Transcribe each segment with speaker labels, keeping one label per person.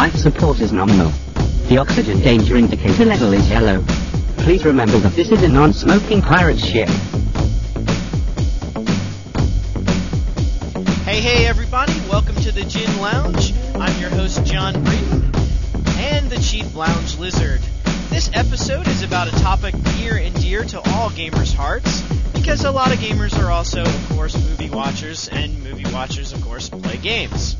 Speaker 1: Life support is nominal. The oxygen danger indicator level is yellow. Please remember that this is a non-smoking pirate ship.
Speaker 2: Hey, hey, everybody! Welcome to the Gin Lounge. I'm your host, John Breeden, and the Chief Lounge Lizard. This episode is about a topic near and dear to all gamers' hearts, because a lot of gamers are also, of course, movie watchers, and movie watchers, of course, play games.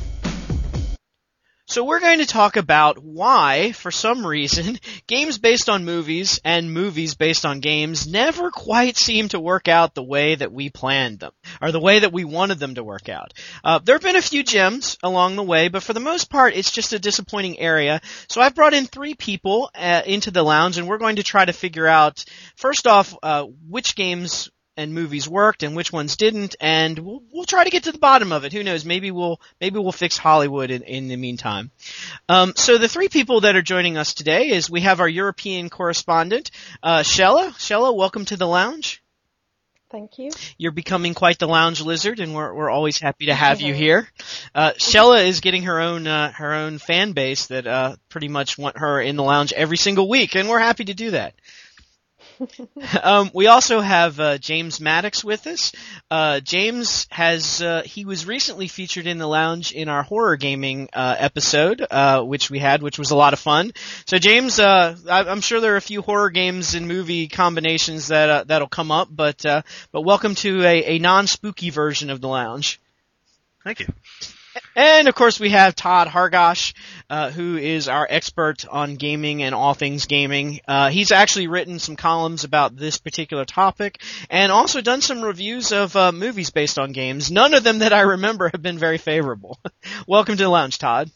Speaker 2: So we're going to talk about why, for some reason, games based on movies and movies based on games never quite seem to work out the way that we planned them, or the way that we wanted them to work out. Uh, there have been a few gems along the way, but for the most part, it's just a disappointing area. So I've brought in three people uh, into the lounge, and we're going to try to figure out, first off, uh, which games and movies worked and which ones didn't, and we'll, we'll try to get to the bottom of it. Who knows? Maybe we'll maybe we'll fix Hollywood in, in the meantime. Um, so the three people that are joining us today is we have our European correspondent, uh, Shella. Shella, welcome to the lounge.
Speaker 3: Thank you.
Speaker 2: You're becoming quite the lounge lizard, and we're we're always happy to have you here. Uh, Shella is getting her own uh, her own fan base that uh, pretty much want her in the lounge every single week, and we're happy to do that. um, we also have uh, James Maddox with us. Uh, James has uh, he was recently featured in the lounge in our horror gaming uh, episode, uh, which we had, which was a lot of fun. So James, uh, I, am sure there are a few horror games and movie combinations that that'll come up, but but welcome to a, a non spooky version of the lounge.
Speaker 4: Thank you.
Speaker 2: And of course, we have Todd Hargosh, uh, who is our expert on gaming and all things gaming. Uh, he's actually written some columns about this particular topic, and also done some reviews of uh, movies based on games. None of them that I remember have been very favorable. Welcome to the lounge, Todd.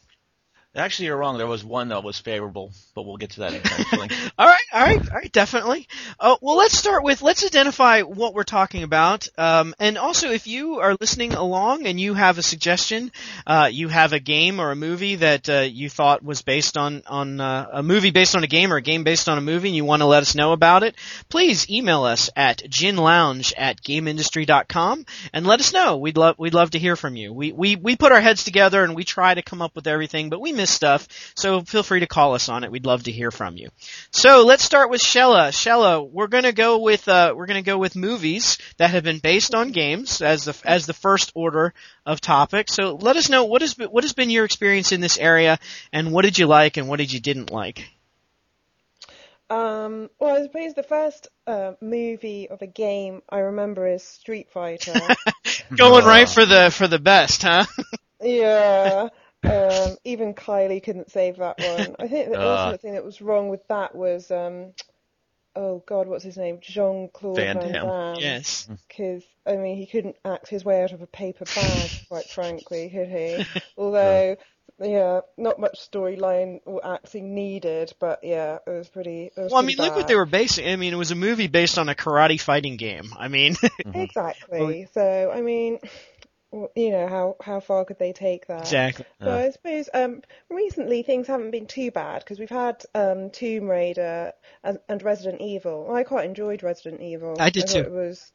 Speaker 4: Actually, you're wrong. There was one that was favorable, but we'll get to that eventually.
Speaker 2: all right, all right, all right, definitely. Uh, well, let's start with let's identify what we're talking about, um, and also if you are listening along and you have a suggestion, uh, you have a game or a movie that uh, you thought was based on on uh, a movie based on a game or a game based on a movie, and you want to let us know about it, please email us at ginlounge at gameindustry.com and let us know. We'd love we'd love to hear from you. We we we put our heads together and we try to come up with everything, but we miss stuff, so feel free to call us on it. We'd love to hear from you. So let's start with Shella. Shella, we're gonna go with uh, we're gonna go with movies that have been based on games as the as the first order of topic. So let us know what has been, what has been your experience in this area, and what did you like and what did you didn't like.
Speaker 3: Um, well, I suppose the first uh, movie of a game I remember is Street Fighter.
Speaker 2: Going right for the for the best, huh?
Speaker 3: yeah. Um, even Kylie couldn't save that one. I think the uh, ultimate thing that was wrong with that was, um, oh God, what's his name? Jean Claude Van, Van Damme.
Speaker 2: Yes.
Speaker 3: Because I mean, he couldn't act his way out of a paper bag, quite frankly, could he? Although. Yeah, not much storyline or acting needed, but yeah, it was pretty. It was
Speaker 2: well,
Speaker 3: I
Speaker 2: mean,
Speaker 3: bad.
Speaker 2: look what they were basing. I mean, it was a movie based on a karate fighting game. I mean,
Speaker 3: exactly. So, I mean, you know how how far could they take that?
Speaker 2: Exactly.
Speaker 3: So I suppose um, recently things haven't been too bad because we've had um, Tomb Raider and, and, Resident Evil. I quite enjoyed Resident Evil.
Speaker 2: I did
Speaker 3: I
Speaker 2: too.
Speaker 3: It was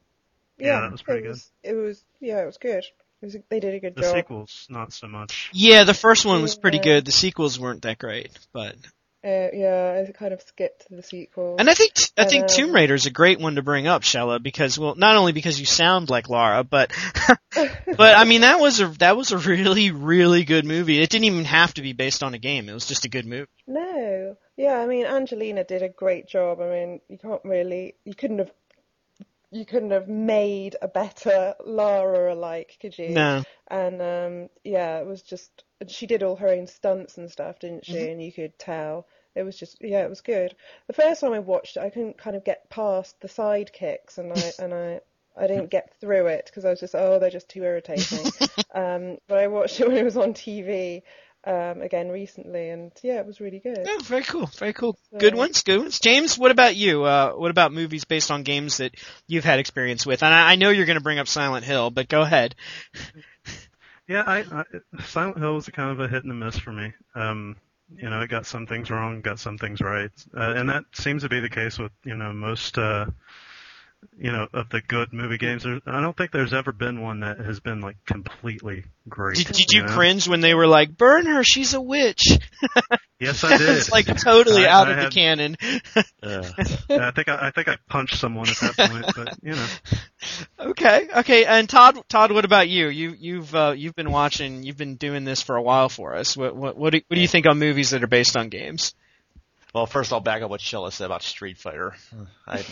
Speaker 4: yeah, yeah that was pretty
Speaker 3: it
Speaker 4: good.
Speaker 3: Was, it was yeah, it was good. It was, they did a good
Speaker 4: the
Speaker 3: job.
Speaker 4: The sequels, not so much.
Speaker 2: Yeah, the first one was pretty good. The sequels weren't that great, but
Speaker 3: uh, yeah, I kind of skipped the sequel.
Speaker 2: And I think I think
Speaker 3: um,
Speaker 2: Tomb Raider is a great one to bring up, Shella, because well, not only because you sound like Lara, but but I mean that was a that was a really really good movie. It didn't even have to be based on a game. It was just a good movie.
Speaker 3: No, yeah, I mean Angelina did a great job. I mean you can't really you couldn't have you couldn't have made a better Lara alike, could you?
Speaker 2: No.
Speaker 3: And um, yeah, it was just she did all her own stunts and stuff, didn't she?
Speaker 2: Mm-hmm.
Speaker 3: And you could tell it was just yeah, it was good. The first time I watched it, I couldn't kind of get past the sidekicks, and I and I. I didn't get through it because I was just oh they're just too irritating. um, but I watched it when it was on TV, um, again recently, and yeah, it was really good.
Speaker 2: Oh, very cool, very cool. So, good ones, good ones. James, what about you? Uh, what about movies based on games that you've had experience with? And I, I know you're going to bring up Silent Hill, but go ahead.
Speaker 4: Yeah, I, I, Silent Hill was a kind of a hit and a miss for me. Um, you know, it got some things wrong, got some things right, uh, and that seems to be the case with you know most uh, you know, of the good movie games, there, I don't think there's ever been one that has been like completely great.
Speaker 2: Did, did you
Speaker 4: know?
Speaker 2: cringe when they were like, "Burn her, she's a witch"?
Speaker 4: Yes, I did.
Speaker 2: it's like totally
Speaker 4: I-
Speaker 2: out
Speaker 4: I
Speaker 2: of the canon.
Speaker 5: Uh,
Speaker 4: I think I, I think I punched someone at that point, but you know.
Speaker 2: Okay, okay. And Todd, Todd, what about you? You, you've, uh, you've been watching, you've been doing this for a while for us. What, what, what do, what do you think on movies that are based on games?
Speaker 5: Well, first I'll back up what Sheila said about Street Fighter. I,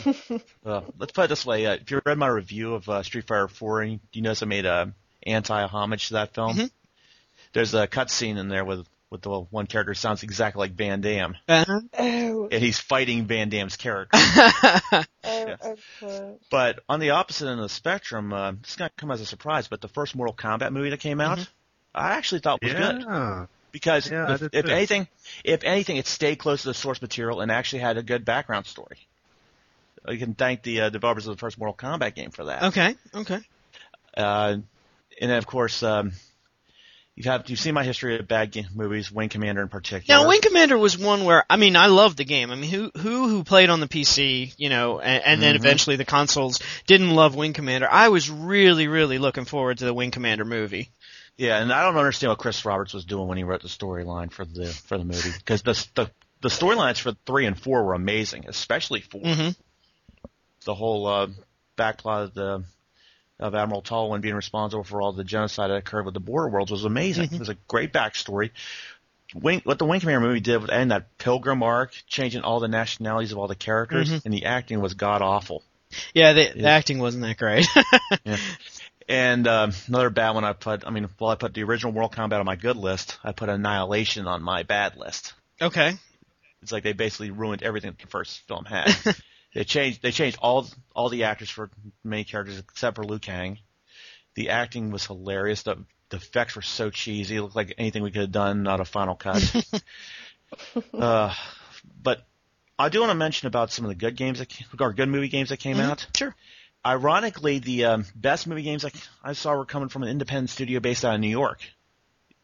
Speaker 5: uh, let's put it this way: uh, if you read my review of uh, Street Fighter 4, you you notice I made a anti-homage to that film.
Speaker 2: Mhm.
Speaker 5: There's a cutscene in there with with the one character who sounds exactly like Van Damme,
Speaker 2: Uh-huh.
Speaker 3: Oh,
Speaker 5: and he's fighting Van Damme's character.
Speaker 3: oh,
Speaker 5: Yes.
Speaker 3: excellent.
Speaker 5: But on the opposite end of the spectrum, uh, this is going to come as a surprise, but the first Mortal Kombat movie that came out, I actually thought was good. Because
Speaker 4: Yeah,
Speaker 5: if, if anything, if anything, it stayed close to the source material and actually had a good background story. You can thank the uh, developers of the first Mortal Kombat game for that.
Speaker 2: okay, okay.
Speaker 5: Uh, and then of course, um, you have you've seen my history of bad game movies, Wing Commander in particular.
Speaker 2: Now, Wing Commander was one where I mean, I loved the game. I mean, who who who played on the PC, you know, and, and then
Speaker 5: Mhm.
Speaker 2: eventually the consoles didn't love Wing Commander. I was really really looking forward to the Wing Commander movie.
Speaker 5: Yeah, and I don't understand what Chris Roberts was doing when he wrote the storyline for the for the movie because the the the storylines for three and four were amazing, especially 4
Speaker 2: Mhm.
Speaker 5: The whole uh, backplot of the of Admiral Tolwyn being responsible for all the genocide that occurred with the border worlds was amazing. It was a great backstory. Wing, what the Wing Commander movie did with and that pilgrim arc, changing all the nationalities of all the characters,
Speaker 2: Mhm.
Speaker 5: and the acting was god awful.
Speaker 2: Yeah, the, the acting wasn't that great.
Speaker 5: And um, another bad one I put, I mean, well, I put the original Mortal Kombat on my good list. I put Annihilation on my bad list.
Speaker 2: okay.
Speaker 5: It's like they basically ruined everything that the first film had. they changed they changed all all the actors for main characters except for Liu Kang. The acting was hilarious. The, the effects were so cheesy. It looked like anything we could have done, not a final cut. uh, but I do want to mention about some of the good games that came, or good movie games that came
Speaker 2: Mhm.
Speaker 5: out.
Speaker 2: Sure.
Speaker 5: Ironically, the um, best movie games I, I saw were coming from an independent studio based out of New York.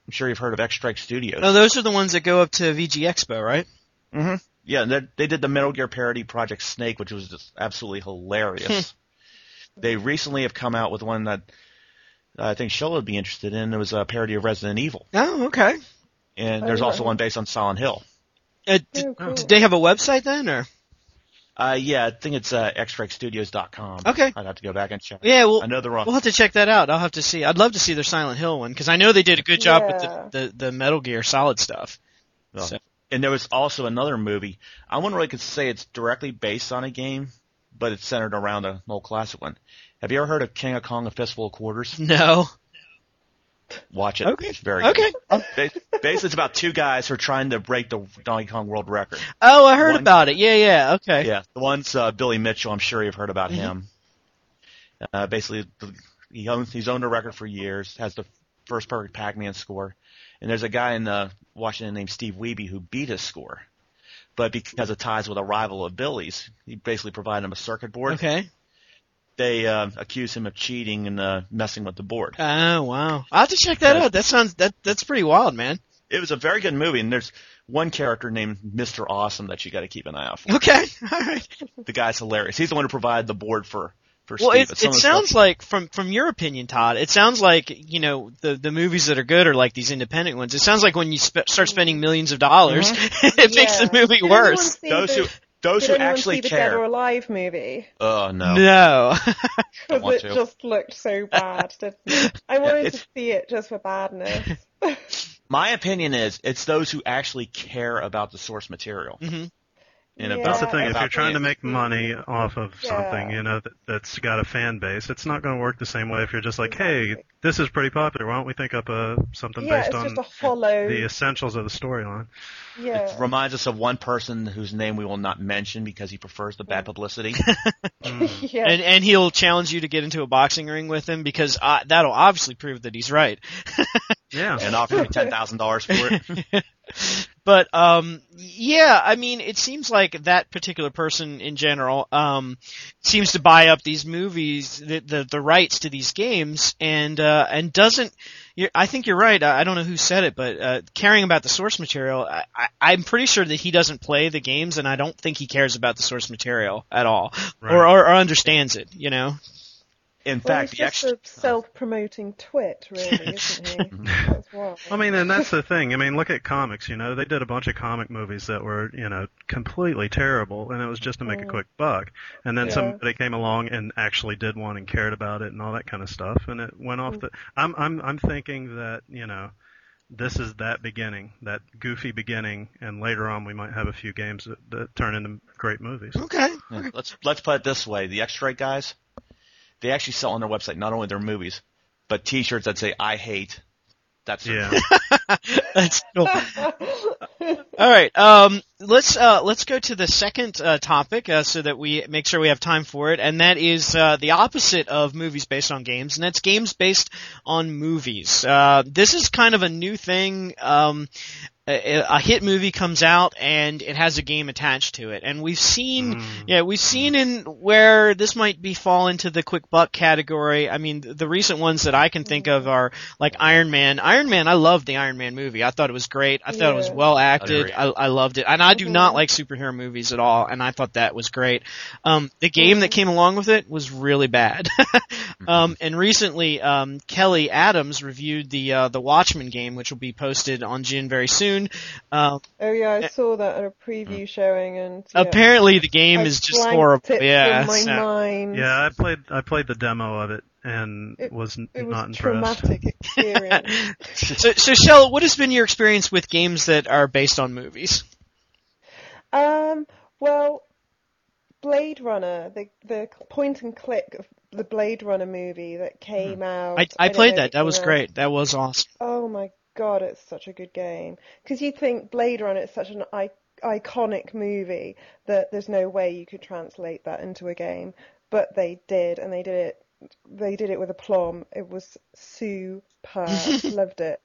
Speaker 5: I'm sure you've heard of X Strike Studios.
Speaker 2: Oh, those are the ones that go up to VG Expo, right?
Speaker 5: Mm-hmm. Yeah, they they did the Metal Gear parody Project Snake, which was just absolutely hilarious. they recently have come out with one that I think Sheila would be interested in. It was a parody of Resident Evil,
Speaker 2: Oh, okay.
Speaker 5: and
Speaker 3: Oh,
Speaker 5: there's also one based on Silent Hill.
Speaker 2: Uh, did,
Speaker 3: Oh, cool.
Speaker 2: did they have a website then, or?
Speaker 5: Uh, yeah, I think it's uh, xstrikestudios.com.
Speaker 2: Okay.
Speaker 5: I'd have to go back and check.
Speaker 2: Yeah, well,
Speaker 5: I know they're on.
Speaker 2: we'll have to check that out. I'll have to see. I'd love to see their Silent Hill one because I know they did a good job
Speaker 3: Yeah.
Speaker 2: with the, the the Metal Gear Solid stuff.
Speaker 5: Well,
Speaker 2: so-
Speaker 5: And there was also another movie. I wouldn't really could say it's directly based on a game, but it's centered around an old classic one. Have you ever heard of King of Kong: A Fistful of Quarters?
Speaker 2: No.
Speaker 5: Watch it.
Speaker 2: Okay.
Speaker 5: It's very
Speaker 2: Okay.
Speaker 5: good. Ba- Basically, it's about two guys who are trying to break the Donkey Kong world record.
Speaker 2: Oh, I heard
Speaker 5: One-
Speaker 2: about it. Yeah, yeah. Okay.
Speaker 5: Yeah, the one's uh, Billy Mitchell. I'm sure you've heard about
Speaker 2: Mhm.
Speaker 5: him. Uh, basically, the- he owns he's owned a record for years. Has the first perfect Pac-Man score, and there's a guy in uh, Washington named Steve Wiebe who beat his score, but because of ties with a rival of Billy's, he basically provided him a circuit board.
Speaker 2: Okay.
Speaker 5: They uh, accuse him of cheating and uh, messing with the board.
Speaker 2: Oh, wow. I'll have to check that
Speaker 5: Yes.
Speaker 2: out. That sounds that that's pretty wild, man.
Speaker 5: It was a very good movie, and there's one character named Mr. Awesome that you got to keep an eye out for.
Speaker 2: Okay. All right.
Speaker 5: The guy's hilarious. He's the one who provided the board for for
Speaker 2: Well,
Speaker 5: Steve.
Speaker 2: it, it sounds
Speaker 5: stuff-
Speaker 2: like from from your opinion, Todd. It sounds like you know the the movies that are good are like these independent ones. It sounds like when you sp- start spending millions of dollars, it makes the movie worse.
Speaker 5: those who those
Speaker 3: did
Speaker 5: who
Speaker 3: anyone
Speaker 5: actually
Speaker 3: see the Dead or
Speaker 5: care.
Speaker 3: Alive movie?
Speaker 5: Oh no.
Speaker 2: No.
Speaker 3: Because it
Speaker 5: to.
Speaker 3: just looked so bad, didn't it? I wanted
Speaker 5: it's-
Speaker 3: to see it just for badness.
Speaker 5: My opinion is it's those who actually care about the source material.
Speaker 2: Mhm.
Speaker 5: And
Speaker 3: Yeah.
Speaker 5: about,
Speaker 4: That's the thing. If you're trying to make money off of something, you know, that, that's got a fan base, it's not going to work the same way if you're just like, hey, this is pretty popular. Why don't we think up a something
Speaker 3: yeah,
Speaker 4: based on
Speaker 3: hollow.
Speaker 4: the essentials of the storyline?
Speaker 3: yeah.
Speaker 5: It reminds us of one person whose name we will not mention because he prefers the bad publicity.
Speaker 4: Mm.
Speaker 3: yeah.
Speaker 2: and and he'll challenge you to get into a boxing ring with him because uh, that'll obviously prove that he's right.
Speaker 4: Yeah.
Speaker 5: and offer me ten thousand dollars for it.
Speaker 2: But um yeah, I mean it seems like that particular person in general um seems to buy up these movies the the, the rights to these games and uh uh, and doesn't. You're, I think you're right. I, I don't know who said it, but uh, caring about the source material, I, I, I'm pretty sure that he doesn't play the games, and I don't think he cares about the source material at all,
Speaker 4: Right.
Speaker 2: or, or or understands it. You know.
Speaker 5: In
Speaker 3: Well,
Speaker 5: fact,
Speaker 3: he's
Speaker 5: the
Speaker 3: just
Speaker 5: extra.
Speaker 3: a self-promoting twit, really, isn't he? That's why.
Speaker 4: I mean, and that's the thing. I mean, look at comics. You know, they did a bunch of comic movies that were, you know, completely terrible, and it was just to make a
Speaker 3: Mm.
Speaker 4: quick buck. And then
Speaker 3: Yeah.
Speaker 4: somebody came along and actually did one and cared about it and all that kind of stuff, and it went off the. I'm I'm I'm thinking that you know, this is that beginning, that goofy beginning, and later on we might have a few games that, that turn into great movies.
Speaker 2: Okay.
Speaker 5: Yeah, let's let's put it this way: the X-Ray guys, they actually sell on their website not only their movies, but T-shirts that say "I hate." That's
Speaker 4: Yeah.
Speaker 2: That's cool. All right. Um, let's uh, let's go to the second uh, topic uh, so that we make sure we have time for it, and that is uh, the opposite of movies based on games, and that's games based on movies. Uh, this is kind of a new thing. Um, a, a hit movie comes out and it has a game attached to it, and we've seen,
Speaker 4: Mm.
Speaker 2: yeah, we've seen in where this might be fall into the quick buck category. I mean, the recent ones that I can think of are like Iron Man. Iron Man, I loved the Iron Man movie. I thought it was great. I thought it was well acted. I, I loved it, and I do
Speaker 3: Mhm.
Speaker 2: not like superhero movies at all, and I thought that was great. Um, the game that came along with it was really bad. um, and recently, um, Kelly Adams reviewed the uh, the Watchmen game, which will be posted on Gin very soon. Um,
Speaker 3: Oh yeah, I saw that at a preview showing, and yeah,
Speaker 2: apparently, the game
Speaker 3: I
Speaker 2: is just
Speaker 3: blanked
Speaker 2: horrible.
Speaker 3: It
Speaker 2: Yeah,
Speaker 3: from my
Speaker 2: so-
Speaker 3: mind.
Speaker 4: Yeah, I played I played the demo of it and
Speaker 3: It-
Speaker 4: was
Speaker 3: it was
Speaker 4: not
Speaker 3: a
Speaker 4: impressed.
Speaker 3: traumatic experience.
Speaker 2: so, so Shell, what has been your experience with games that are based on movies?
Speaker 3: Um, well, Blade Runner, the the point and click of the Blade Runner movie that came out.
Speaker 2: I, I
Speaker 3: don't
Speaker 2: played
Speaker 3: know
Speaker 2: that. That was
Speaker 3: know.
Speaker 2: great. That was awesome.
Speaker 3: Oh my god, it's such a good game. Because you think Blade Runner is such an I- iconic movie that there's no way you could translate that into a game, but they did, and they did it. They did it with aplomb. It was superb. Loved it.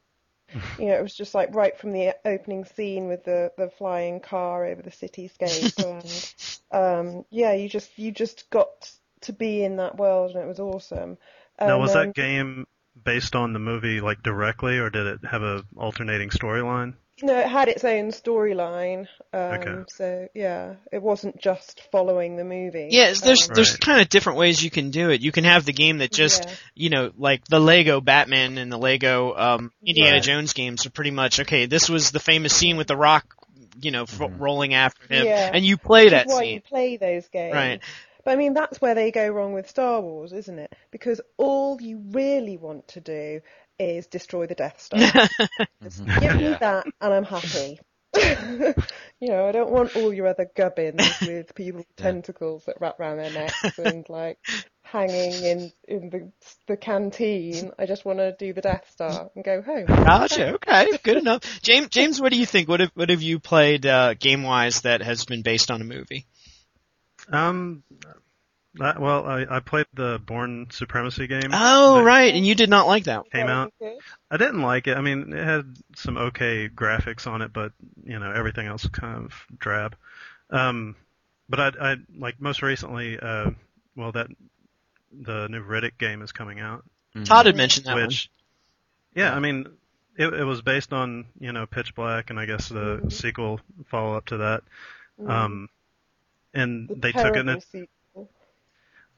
Speaker 3: You know, it was just like right from the opening scene with the, the flying car over the cityscape, and um, yeah, you just you just got to be in that world, and it was awesome.
Speaker 4: Now,
Speaker 3: And,
Speaker 4: was
Speaker 3: um,
Speaker 4: that game based on the movie like directly, or did it have a alternating storyline?
Speaker 3: No, it had its own storyline. Um,
Speaker 4: Okay.
Speaker 3: So yeah, it wasn't just following the movie.
Speaker 2: Yeah, there's
Speaker 3: Um,
Speaker 2: there's
Speaker 4: Right.
Speaker 2: kind of different ways you can do it. You can have the game that just
Speaker 3: Yeah.
Speaker 2: you know, like the Lego Batman and the Lego um, Indiana
Speaker 3: Right.
Speaker 2: Jones games are pretty much okay. This was the famous scene with the Rock, you know, f- rolling after him,
Speaker 3: Yeah.
Speaker 2: and you play
Speaker 3: which
Speaker 2: that
Speaker 3: is why
Speaker 2: scene.
Speaker 3: you play those games.
Speaker 2: Right.
Speaker 3: But I mean, that's where they go wrong with Star Wars, isn't it? Because all you really want to do is destroy the Death Star. Just give me that, and I'm happy. you know, I don't want all your other gubbins with people with tentacles that wrap around their necks and like hanging in in the the canteen. I just want to do the Death Star and go home.
Speaker 2: Gotcha. Okay, good enough. James, James, what do you think? What have what have you played uh, game wise that has been based on a movie?
Speaker 4: Um, that, well, I, I played the Bourne Supremacy game.
Speaker 2: Oh, right, and you did not like that.
Speaker 4: Came out.
Speaker 3: Good.
Speaker 4: I didn't like it. I mean, it had some okay graphics on it, but you know everything else was kind of drab. Um, but I, I like most recently, uh, well, that the new Riddick game is coming out,
Speaker 2: Todd had mentioned that
Speaker 4: which, yeah, I mean, it, it was based on you know Pitch Black, and I guess the
Speaker 3: Mhm.
Speaker 4: sequel follow up to that.
Speaker 3: Mm.
Speaker 4: Um, and
Speaker 3: The
Speaker 4: they took it. And
Speaker 3: sequel.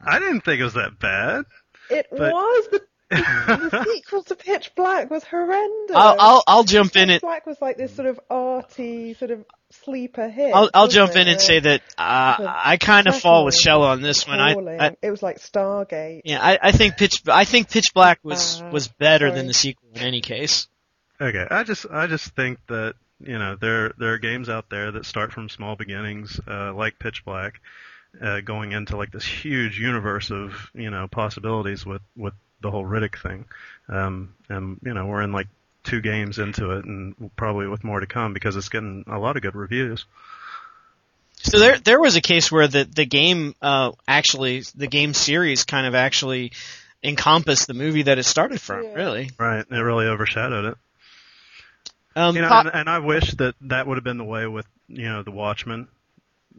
Speaker 4: I didn't think it was that bad.
Speaker 3: It
Speaker 4: but-
Speaker 3: was the, the sequel to Pitch Black was horrendous.
Speaker 2: I'll I'll I'll jump in
Speaker 3: Pitch
Speaker 2: it.
Speaker 3: Black was like this sort of arty, sort of sleeper hit.
Speaker 2: I'll I'll
Speaker 3: wasn't
Speaker 2: jump in and say that uh, I kind of fall with Shell on this one. I. I
Speaker 3: it was like Stargate.
Speaker 2: yeah, I, I think Pitch I think Pitch Black was
Speaker 3: Uh,
Speaker 2: was better
Speaker 3: sorry.
Speaker 2: than the sequel in any case.
Speaker 4: Okay, I just I just think that you know there there are games out there that start from small beginnings, uh, like Pitch Black, uh, going into like this huge universe of you know possibilities with with the whole Riddick thing, um, and you know we're in like two games into it, and probably with more to come because it's getting a lot of good reviews.
Speaker 2: So there there was a case where the the game uh actually the game series kind of actually encompassed the movie that it started from.
Speaker 3: Yeah.
Speaker 2: Really.
Speaker 4: Right, it really overshadowed it.
Speaker 2: Um,
Speaker 4: You know,
Speaker 2: Pop-
Speaker 4: and, and I wish that that would have been the way with you know the Watchmen.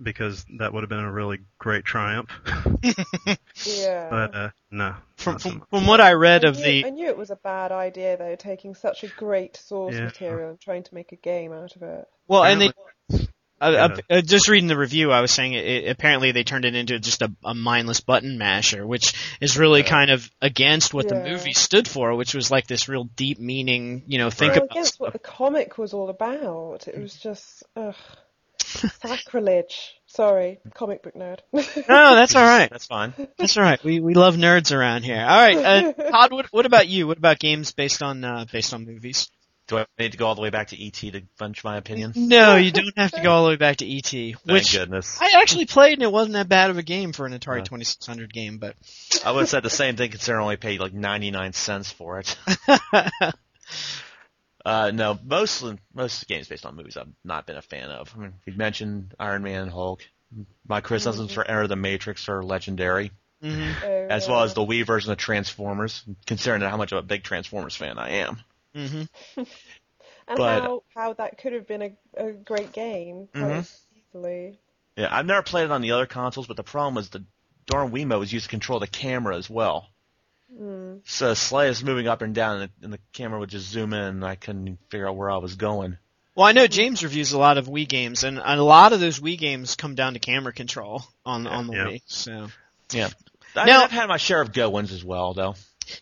Speaker 4: because that would have been a really great triumph.
Speaker 3: Yeah.
Speaker 4: but uh, no.
Speaker 2: From,
Speaker 4: so
Speaker 2: from, from what I read
Speaker 3: I
Speaker 2: of
Speaker 3: knew,
Speaker 2: the
Speaker 3: I knew it was a bad idea though, taking such a great source
Speaker 4: Yeah.
Speaker 3: material and trying to make a game out of it.
Speaker 2: well, and they uh, uh, uh, just reading the review, I was saying it, it, apparently they turned it into just a, a mindless button masher, which is really kind of against what the movie stood for, which was like this real deep meaning. You know, think
Speaker 3: well,
Speaker 2: about
Speaker 3: against what the comic was all about. It was just ugh, sacrilege. Sorry, comic book nerd.
Speaker 2: No, that's all right.
Speaker 5: That's fine.
Speaker 2: That's all right. We we love nerds around here. All right, uh, Todd. What what about you? What about games based on uh, based on movies?
Speaker 5: Do I need to go all the way back to ET to bunch my opinion?
Speaker 2: No, you don't have to go all the way back to ET.
Speaker 5: Thank
Speaker 2: Which
Speaker 5: goodness.
Speaker 2: I actually played and it wasn't that bad of a game for an Atari
Speaker 5: Yeah.
Speaker 2: 2600 game, but
Speaker 5: I would have said the same thing considering I only paid like 99 cents for it. Uh, no, most most games based on movies I've not been a fan of. I mean, we mentioned Iron Man and Hulk. My criticisms for Enter the Matrix are legendary,
Speaker 2: Mhm.
Speaker 3: Oh,
Speaker 5: as well as the Wii version of Transformers, considering how much of a big Transformers fan I am.
Speaker 2: Mhm.
Speaker 3: and
Speaker 5: but-
Speaker 3: how how that could have been a, a great game quite
Speaker 5: Mhm.
Speaker 3: easily.
Speaker 5: Yeah, I've never played it on the other consoles, but the problem was the darn Wiimote was used to control the camera as well.
Speaker 3: Mm.
Speaker 5: So the slightest moving up and down, and the, and the camera would just zoom in, and I couldn't figure out where I was going.
Speaker 2: Well, I know James reviews a lot of Wii games, and a lot of those Wii games come down to camera control on on the
Speaker 4: Yeah.
Speaker 2: Wii. So
Speaker 5: Yeah. I
Speaker 2: Now-
Speaker 5: mean, I've had my share of good ones as well, though.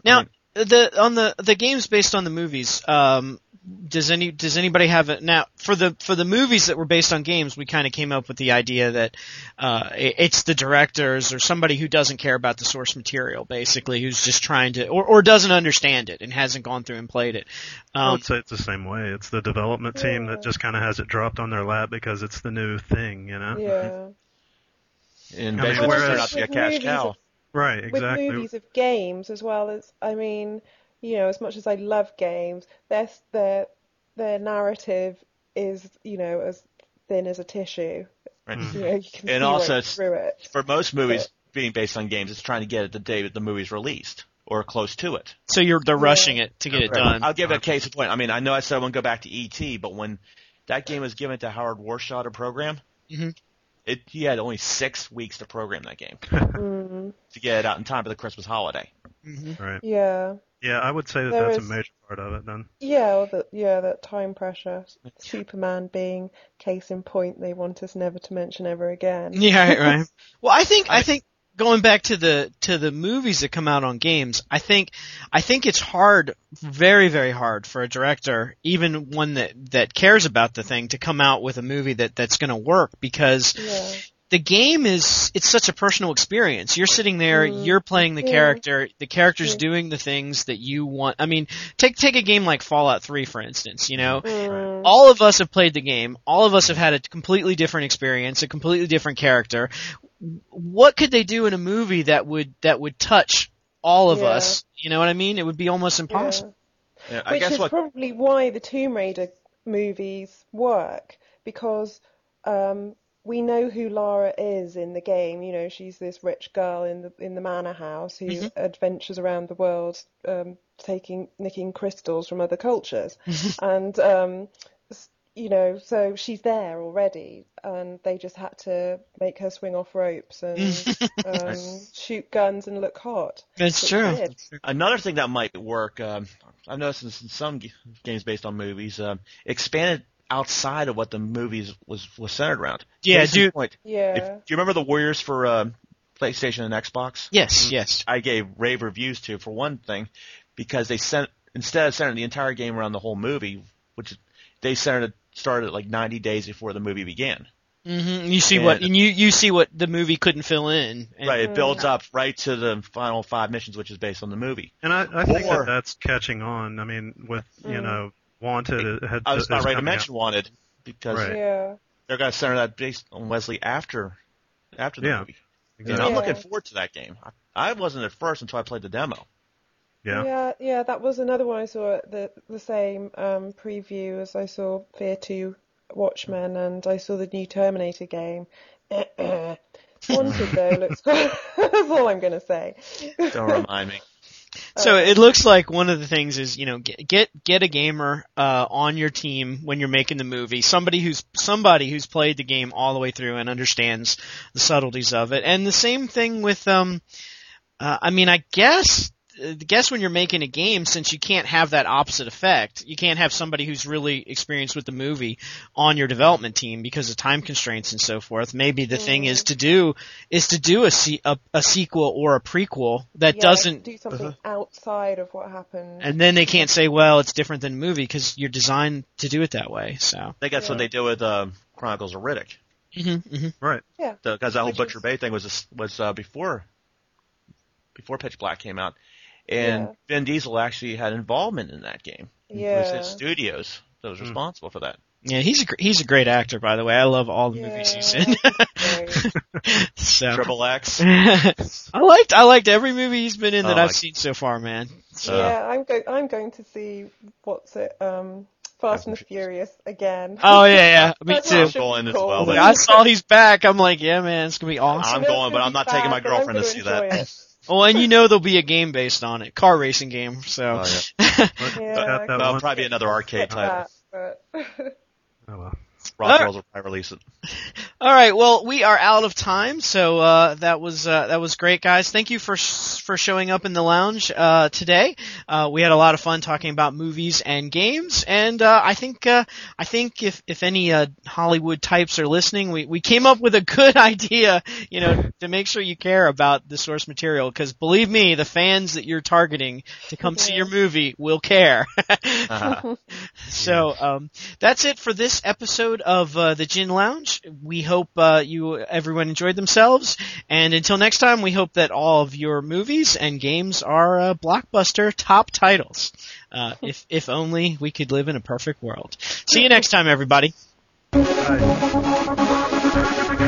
Speaker 2: now
Speaker 5: I mean-
Speaker 2: the on the the games based on the movies. Um, does any does anybody have it now for the for the movies that were based on games? We kind of came up with the idea that uh, it- it's the directors or somebody who doesn't care about the source material, basically, who's just trying to or or doesn't understand it and hasn't gone through and played it.
Speaker 4: I
Speaker 2: Um,
Speaker 4: would say it's the same way. It's the development team
Speaker 3: Yeah.
Speaker 4: that just kind of has it dropped on their lap because it's the new thing, you know?
Speaker 3: Yeah.
Speaker 5: And
Speaker 4: I mean,
Speaker 5: basically, it
Speaker 4: whereas-
Speaker 5: turned out to be a cash cow.
Speaker 3: Of-
Speaker 4: Right, exactly.
Speaker 3: With movies of games as well as, I mean, you know, as much as I love games, their their their narrative is, you know, as thin as a tissue.
Speaker 5: Right.
Speaker 3: You know, you
Speaker 5: And also
Speaker 3: right
Speaker 5: it's-
Speaker 3: through it.
Speaker 5: For most movies being based on games, it's trying to get it the day that the movie's released or close to it.
Speaker 2: so you're they're
Speaker 3: Yeah.
Speaker 2: rushing it to get it
Speaker 5: Right.
Speaker 2: done.
Speaker 5: I'll give a case in point. I mean, I know I said I wouldn't go back to ET, but when that game was given to Howard Warshaw to program,
Speaker 2: Mhm.
Speaker 5: It he had only six weeks to program that game
Speaker 3: Mm,
Speaker 5: to get it out in time for the Christmas holiday.
Speaker 2: Mhm.
Speaker 4: Right.
Speaker 3: yeah.
Speaker 4: Yeah, I would say that
Speaker 3: There
Speaker 4: that's
Speaker 3: is-
Speaker 4: a major part of it then.
Speaker 3: Yeah, or that yeah, that time pressure. Superman being case in point they want us never to mention ever again.
Speaker 2: Yeah, right, right. Well, I think I think going back to the to the movies that come out on games, I think I think it's hard, very very hard for a director, even one that that cares about the thing, to come out with a movie that that's going to work because
Speaker 3: Yeah.
Speaker 2: the game is it's such a personal experience. You're sitting there,
Speaker 3: Mm.
Speaker 2: you're playing the
Speaker 3: Yeah.
Speaker 2: character, the character's
Speaker 3: Yeah.
Speaker 2: doing the things that you want. I mean, take take a game like Fallout 3 for instance, you know.
Speaker 3: Mm,
Speaker 2: All of us have played the game. All of us have had a completely different experience, a completely different character. What could they do in a movie that would that would touch all of
Speaker 3: Yeah.
Speaker 2: us? You know what I mean? It would be almost impossible.
Speaker 5: Yeah, I
Speaker 3: Which
Speaker 5: guess
Speaker 3: is
Speaker 5: what
Speaker 3: probably why the Tomb Raider movies work because um, we know who Lara is in the game. You know, she's this rich girl in the in the manor house who
Speaker 2: Mhm.
Speaker 3: adventures around the world, um, taking nicking crystals from other cultures, and um, s- you know, so she's there already, and they just had to make her swing off ropes and um, shoot guns and look hot.
Speaker 2: That's true.
Speaker 3: they.
Speaker 5: Another thing that might work, um, I've noticed in some games based on movies, um, expanded outside of what the movies was was centered around.
Speaker 2: Yeah, do-
Speaker 5: point,
Speaker 3: Yeah.
Speaker 5: if, do you remember the Warriors for um PlayStation and Xbox?
Speaker 2: Yes, yes.
Speaker 5: I gave rave reviews to for one thing because they sent instead of centering the entire game around the whole movie, which they centered started like 90 days before the movie began.
Speaker 2: hmm You see what
Speaker 5: And-
Speaker 2: and you you see what the movie couldn't fill in. And-
Speaker 5: Right, it builds up right to the final five missions, which is based on the movie.
Speaker 4: And I, I think
Speaker 5: Or-
Speaker 4: that that's catching on. I mean, with you
Speaker 3: Mm.
Speaker 4: know, Wanted it had
Speaker 5: I was not ready to
Speaker 4: coming
Speaker 5: mention Wanted because
Speaker 4: Right.
Speaker 3: Yeah.
Speaker 5: they're going to center that based on Wesley after after the
Speaker 4: Yeah,
Speaker 5: movie.
Speaker 4: out.
Speaker 5: And I'm
Speaker 3: Yeah.
Speaker 5: looking forward to that game. I, I wasn't at first until I played the demo.
Speaker 4: Yeah.
Speaker 3: Yeah, yeah, that was another one I saw at the the same um, preview as I saw Fear 2 Watchmen and I saw the new Terminator game. Wanted though looks cool. That's all I'm gonna say.
Speaker 5: Don't remind me.
Speaker 2: So it looks like one of the things is you know get get, get a gamer uh, on your team when you're making the movie. Somebody who's somebody who's played the game all the way through and understands the subtleties of it. And the same thing with um, uh, I mean I guess. I guess when you're making a game, since you can't have that opposite effect, you can't have somebody who's really experienced with the movie on your development team because of time constraints and so forth. Maybe the thing is to do is to do a, se- a, a sequel or a prequel that
Speaker 3: yeah,
Speaker 2: doesn't
Speaker 3: do something outside of what happened.
Speaker 2: and then they can't say, well, it's different than a movie because you're designed to do it that way. So.
Speaker 5: I think that's what they did with um, Chronicles of Riddick.
Speaker 2: Mm-hmm, mm-hmm.
Speaker 4: Right.
Speaker 3: yeah,
Speaker 5: Because that whole
Speaker 3: Which
Speaker 5: Butcher
Speaker 3: is-
Speaker 5: Bay thing was was uh, before before Pitch Black came out, and
Speaker 3: Yeah.
Speaker 5: Vin Diesel actually had involvement in that game. Yeah. It was
Speaker 3: yeah.
Speaker 5: his studios that was
Speaker 4: Hmm.
Speaker 5: responsible for that.
Speaker 2: Yeah, he's a gr- he's a great actor, by the way. I love all the movies he's in. So
Speaker 5: Triple X.
Speaker 2: I liked I liked every movie he's been in that
Speaker 5: Oh,
Speaker 2: I've
Speaker 5: I-
Speaker 2: seen so far, man. So
Speaker 3: yeah, I'm going I'm going to see what's it, um, Fast and the Furious again.
Speaker 2: oh yeah, yeah, me
Speaker 3: That's
Speaker 2: too.
Speaker 5: I'm going as well, but-
Speaker 2: I saw he's back. I'm like, yeah, man, it's gonna be awesome.
Speaker 5: I'm
Speaker 3: I know
Speaker 5: going, but I'm
Speaker 3: be
Speaker 5: not taking my girlfriend to see
Speaker 3: enjoy
Speaker 5: that.
Speaker 3: It.
Speaker 2: Oh, and you know there'll be a game based on it, car racing game. So
Speaker 5: Oh,
Speaker 3: Yeah,
Speaker 4: got that
Speaker 5: That'll probably be another arcade
Speaker 3: Get
Speaker 5: title.
Speaker 3: that, but
Speaker 4: Oh well.
Speaker 5: Rock will probably release it.
Speaker 2: All right, well, we are out of time, so uh, that was uh, that was great, guys. Thank you for for showing up in the lounge uh, today. Uh, we had a lot of fun talking about movies and games, and uh, I think uh, I think if if any uh, Hollywood types are listening, we we came up with a good idea, you know, to make sure you care about the source material, because believe me, the fans that you're targeting to come see your movie will care.
Speaker 5: Uh-huh.
Speaker 2: So um, that's it for this episode of uh, the Gin Lounge. We hope uh, you everyone enjoyed themselves, and until next time, we hope that all of your movies and games are uh, blockbuster top titles. Uh, if if only we could live in a perfect world. See you next time, everybody.
Speaker 4: Bye.